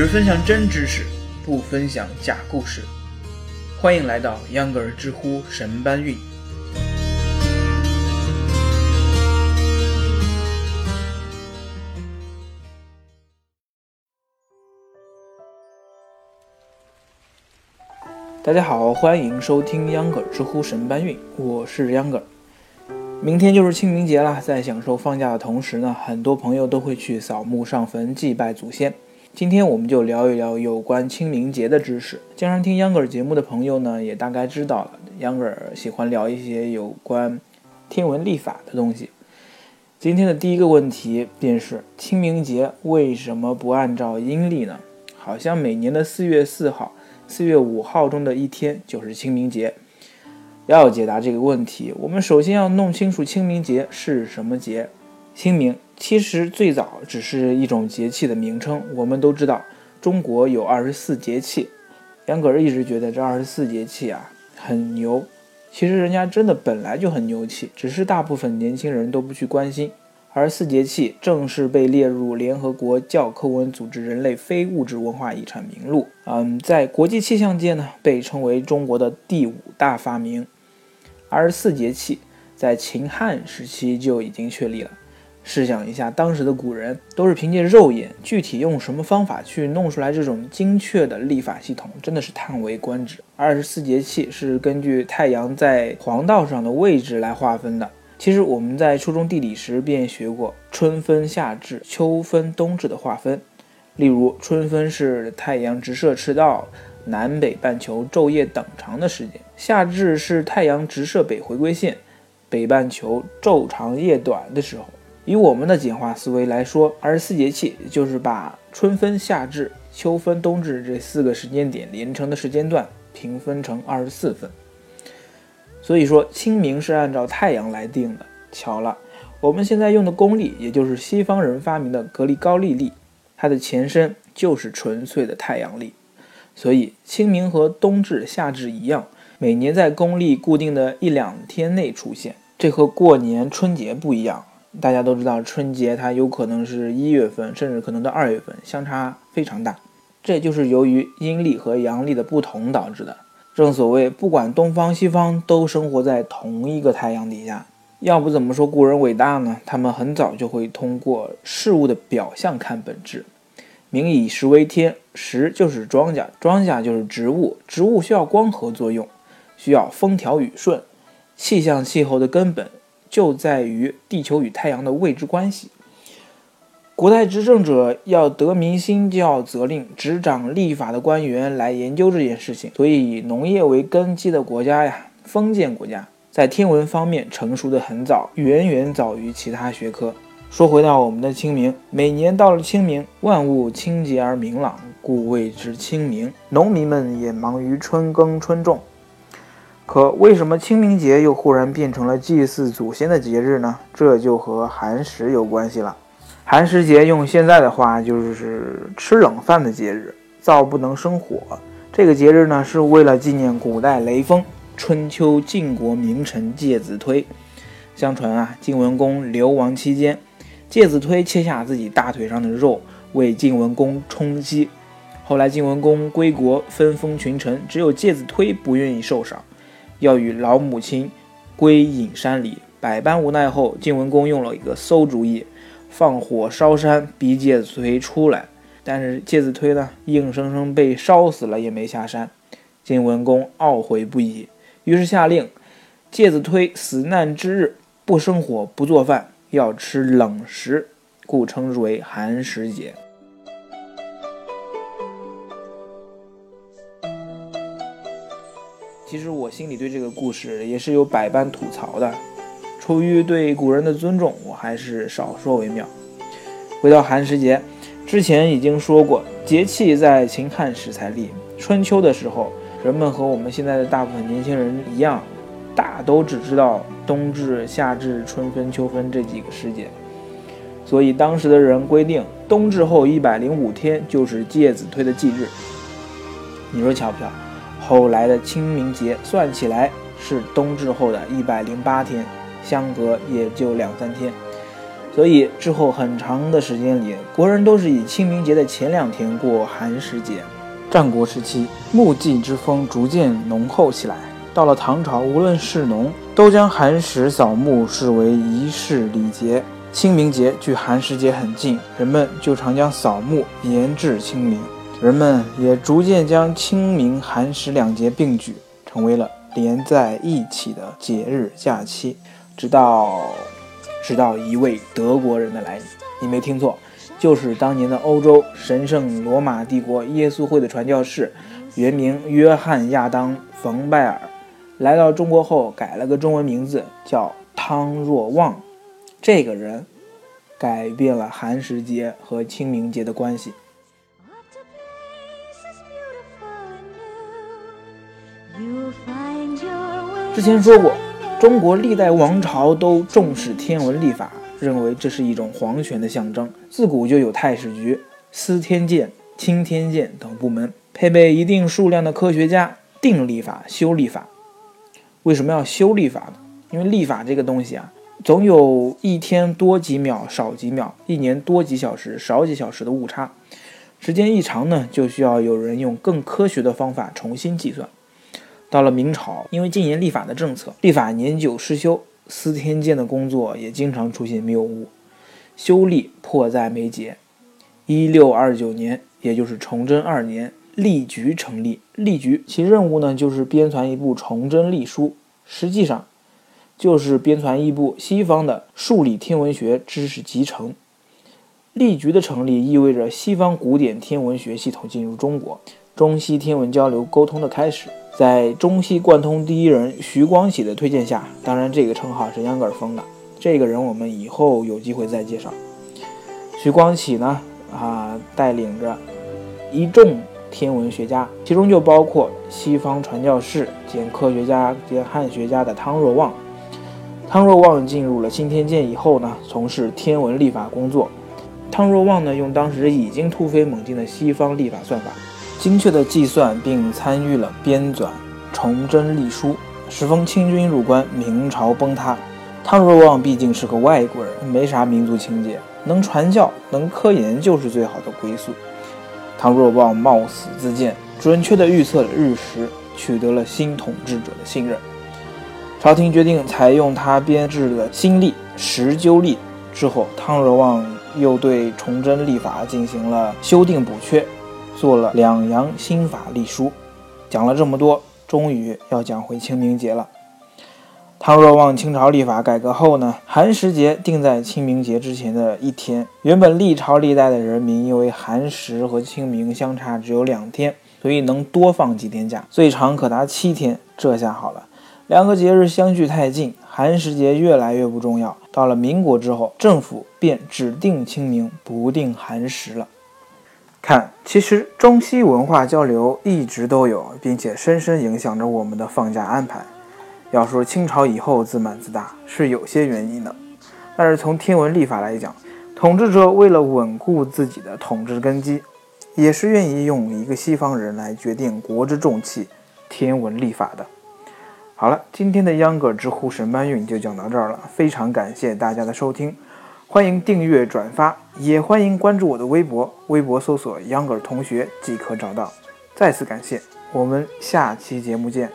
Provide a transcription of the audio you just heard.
只分享真知识，不分享假故事。欢迎来到秧歌儿知乎神搬运。大家好，欢迎收听秧歌儿知乎神搬运，我是秧歌儿。明天就是清明节了，在享受放假的同时呢，很多朋友都会去扫墓上坟祭拜祖先。今天我们就聊一聊有关清明节的知识。经常听秧歌儿节目的朋友呢，也大概知道了，秧歌儿喜欢聊一些有关天文历法的东西。今天的第一个问题便是清明节为什么不按照阴历呢？好像每年的四月四号、四月五号中的一天就是清明节。要解答这个问题，我们首先要弄清楚清明节是什么节。清明其实最早只是一种节气的名称。我们都知道，中国有二十四节气。杨格儿一直觉得这二十四节气啊很牛，其实人家真的本来就很牛气，只是大部分年轻人都不去关心。二十四节气正式被列入联合国教科文组织人类非物质文化遗产名录。嗯，在国际气象界呢，被称为中国的第五大发明。二十四节气在秦汉时期就已经确立了。试想一下，当时的古人都是凭借肉眼，具体用什么方法去弄出来这种精确的历法系统，真的是叹为观止。二十四节气是根据太阳在黄道上的位置来划分的。其实我们在初中地理时便学过春分、夏至、秋分、冬至的划分。例如，春分是太阳直射赤道。南北半球昼夜等长的时间，夏至是太阳直射北回归线，北半球昼长夜短的时候。以我们的简化思维来说，二十四节气就是把春分、夏至、秋分、冬至这四个时间点连成的时间段平分成二十四份。所以说，清明是按照太阳来定的。巧了，我们现在用的公历，也就是西方人发明的格里高利历，它的前身就是纯粹的太阳历。所以，清明和冬至、夏至一样，每年在公历固定的一两天内出现。这和过年春节不一样。大家都知道，春节它有可能是一月份，甚至可能到二月份，相差非常大。这就是由于阴历和阳历的不同导致的。正所谓，不管东方西方，都生活在同一个太阳底下。要不怎么说古人伟大呢？他们很早就会通过事物的表象看本质。民以食为天，食就是庄稼，庄稼就是植物，植物需要光合作用，需要风调雨顺。气象气候的根本就在于地球与太阳的位置关系。古代执政者要得民心，就要责令执掌历法的官员来研究这件事情。所以，以农业为根基的国家呀，封建国家，在天文方面成熟的很早，远远早于其他学科。说回到我们的清明，每年到了清明，万物清洁而明朗，故谓之清明。农民们也忙于春耕春种。可为什么清明节又忽然变成了祭祀祖先的节日呢？这就和寒食有关系了。寒食节用现在的话就是吃冷饭的节日，灶不能生火。这个节日呢，是为了纪念古代雷锋、春秋晋国名臣介子推。相传啊，晋文公流亡期间。介子推切下自己大腿上的肉为晋文公充饥，后来晋文公归国分封群臣，只有介子推不愿意受赏，要与老母亲归隐山里。百般无奈后，晋文公用了一个馊主意，放火烧山，逼介子推出来。但是介子推呢，硬生生被烧死了，也没下山。晋文公懊悔不已，于是下令，介子推死难之日不生火，不做饭。要吃冷食，故称之为寒食节。其实我心里对这个故事也是有百般吐槽的，出于对古人的尊重，我还是少说为妙。回到寒食节，之前已经说过，节气在秦汉时才立。春秋的时候，人们和我们现在的大部分年轻人一样。大都只知道冬至、夏至、春分、秋分这几个时节，所以当时的人规定，冬至后一百零五天就是介子推的忌日。你说巧不巧？后来的清明节算起来是冬至后的一百零八天，相隔也就两三天。所以之后很长的时间里，国人都是以清明节的前两天过寒食节。战国时期，木祭之风逐渐浓厚起来。到了唐朝，无论士农都将寒食扫墓视为仪式礼节。清明节距寒食节很近，人们就常将扫墓延至清明。人们也逐渐将清明、寒食两节并举，成为了连在一起的节日假期。直到，直到一位德国人的来临，你没听错。就是当年的欧洲神圣罗马帝国耶稣会的传教士，原名约翰亚当·冯拜尔，来到中国后改了个中文名字叫汤若望。这个人改变了寒食节和清明节的关系。之前说过，中国历代王朝都重视天文历法。认为这是一种皇权的象征，自古就有太史局、司天监、钦天监等部门，配备一定数量的科学家，定历法、修历法。为什么要修历法呢？因为历法这个东西啊，总有一天多几秒、少几秒，一年多几小时、少几小时的误差，时间一长呢，就需要有人用更科学的方法重新计算。到了明朝，因为禁言立法的政策，历法年久失修。司天监的工作也经常出现谬误，修历迫在眉睫。一六二九年，也就是崇祯二年，历局成立。历局其任务呢，就是编纂一部崇祯历书，实际上就是编纂一部西方的数理天文学知识集成。历局的成立意味着西方古典天文学系统进入中国，中西天文交流沟通的开始。在中西贯通第一人徐光启的推荐下，当然这个称号是秧歌尔封的。这个人我们以后有机会再介绍。徐光启呢，啊，带领着一众天文学家，其中就包括西方传教士兼科学家兼汉学家的汤若望。汤若望进入了钦天监以后呢，从事天文历法工作。汤若望呢，用当时已经突飞猛进的西方历法算法。精确的计算，并参与了编纂《崇祯历书》，时逢清军入关，明朝崩塌。汤若望毕竟是个外国人，没啥民族情结，能传教、能科研就是最好的归宿。汤若望冒死自荐，准确地预测了日食，取得了新统治者的信任。朝廷决定采用他编制的新历《十鸠历》。之后，汤若望又对崇祯历法进行了修订补缺。做了两阳新法历书，讲了这么多，终于要讲回清明节了。汤若望清朝历法改革后呢，寒食节定在清明节之前的一天。原本历朝历代的人民因为寒食和清明相差只有两天，所以能多放几天假，最长可达七天。这下好了，两个节日相距太近，寒食节越来越不重要。到了民国之后，政府便只定清明，不定寒食了。看，其实中西文化交流一直都有，并且深深影响着我们的放假安排。要说清朝以后自满自大是有些原因的，但是从天文历法来讲，统治者为了稳固自己的统治根基，也是愿意用一个西方人来决定国之重器——天文历法的。好了，今天的秧歌知乎神搬运就讲到这儿了，非常感谢大家的收听。欢迎订阅转发，也欢迎关注我的微博，微博搜索“ “Younger 同学”即可找到。再次感谢，我们下期节目见。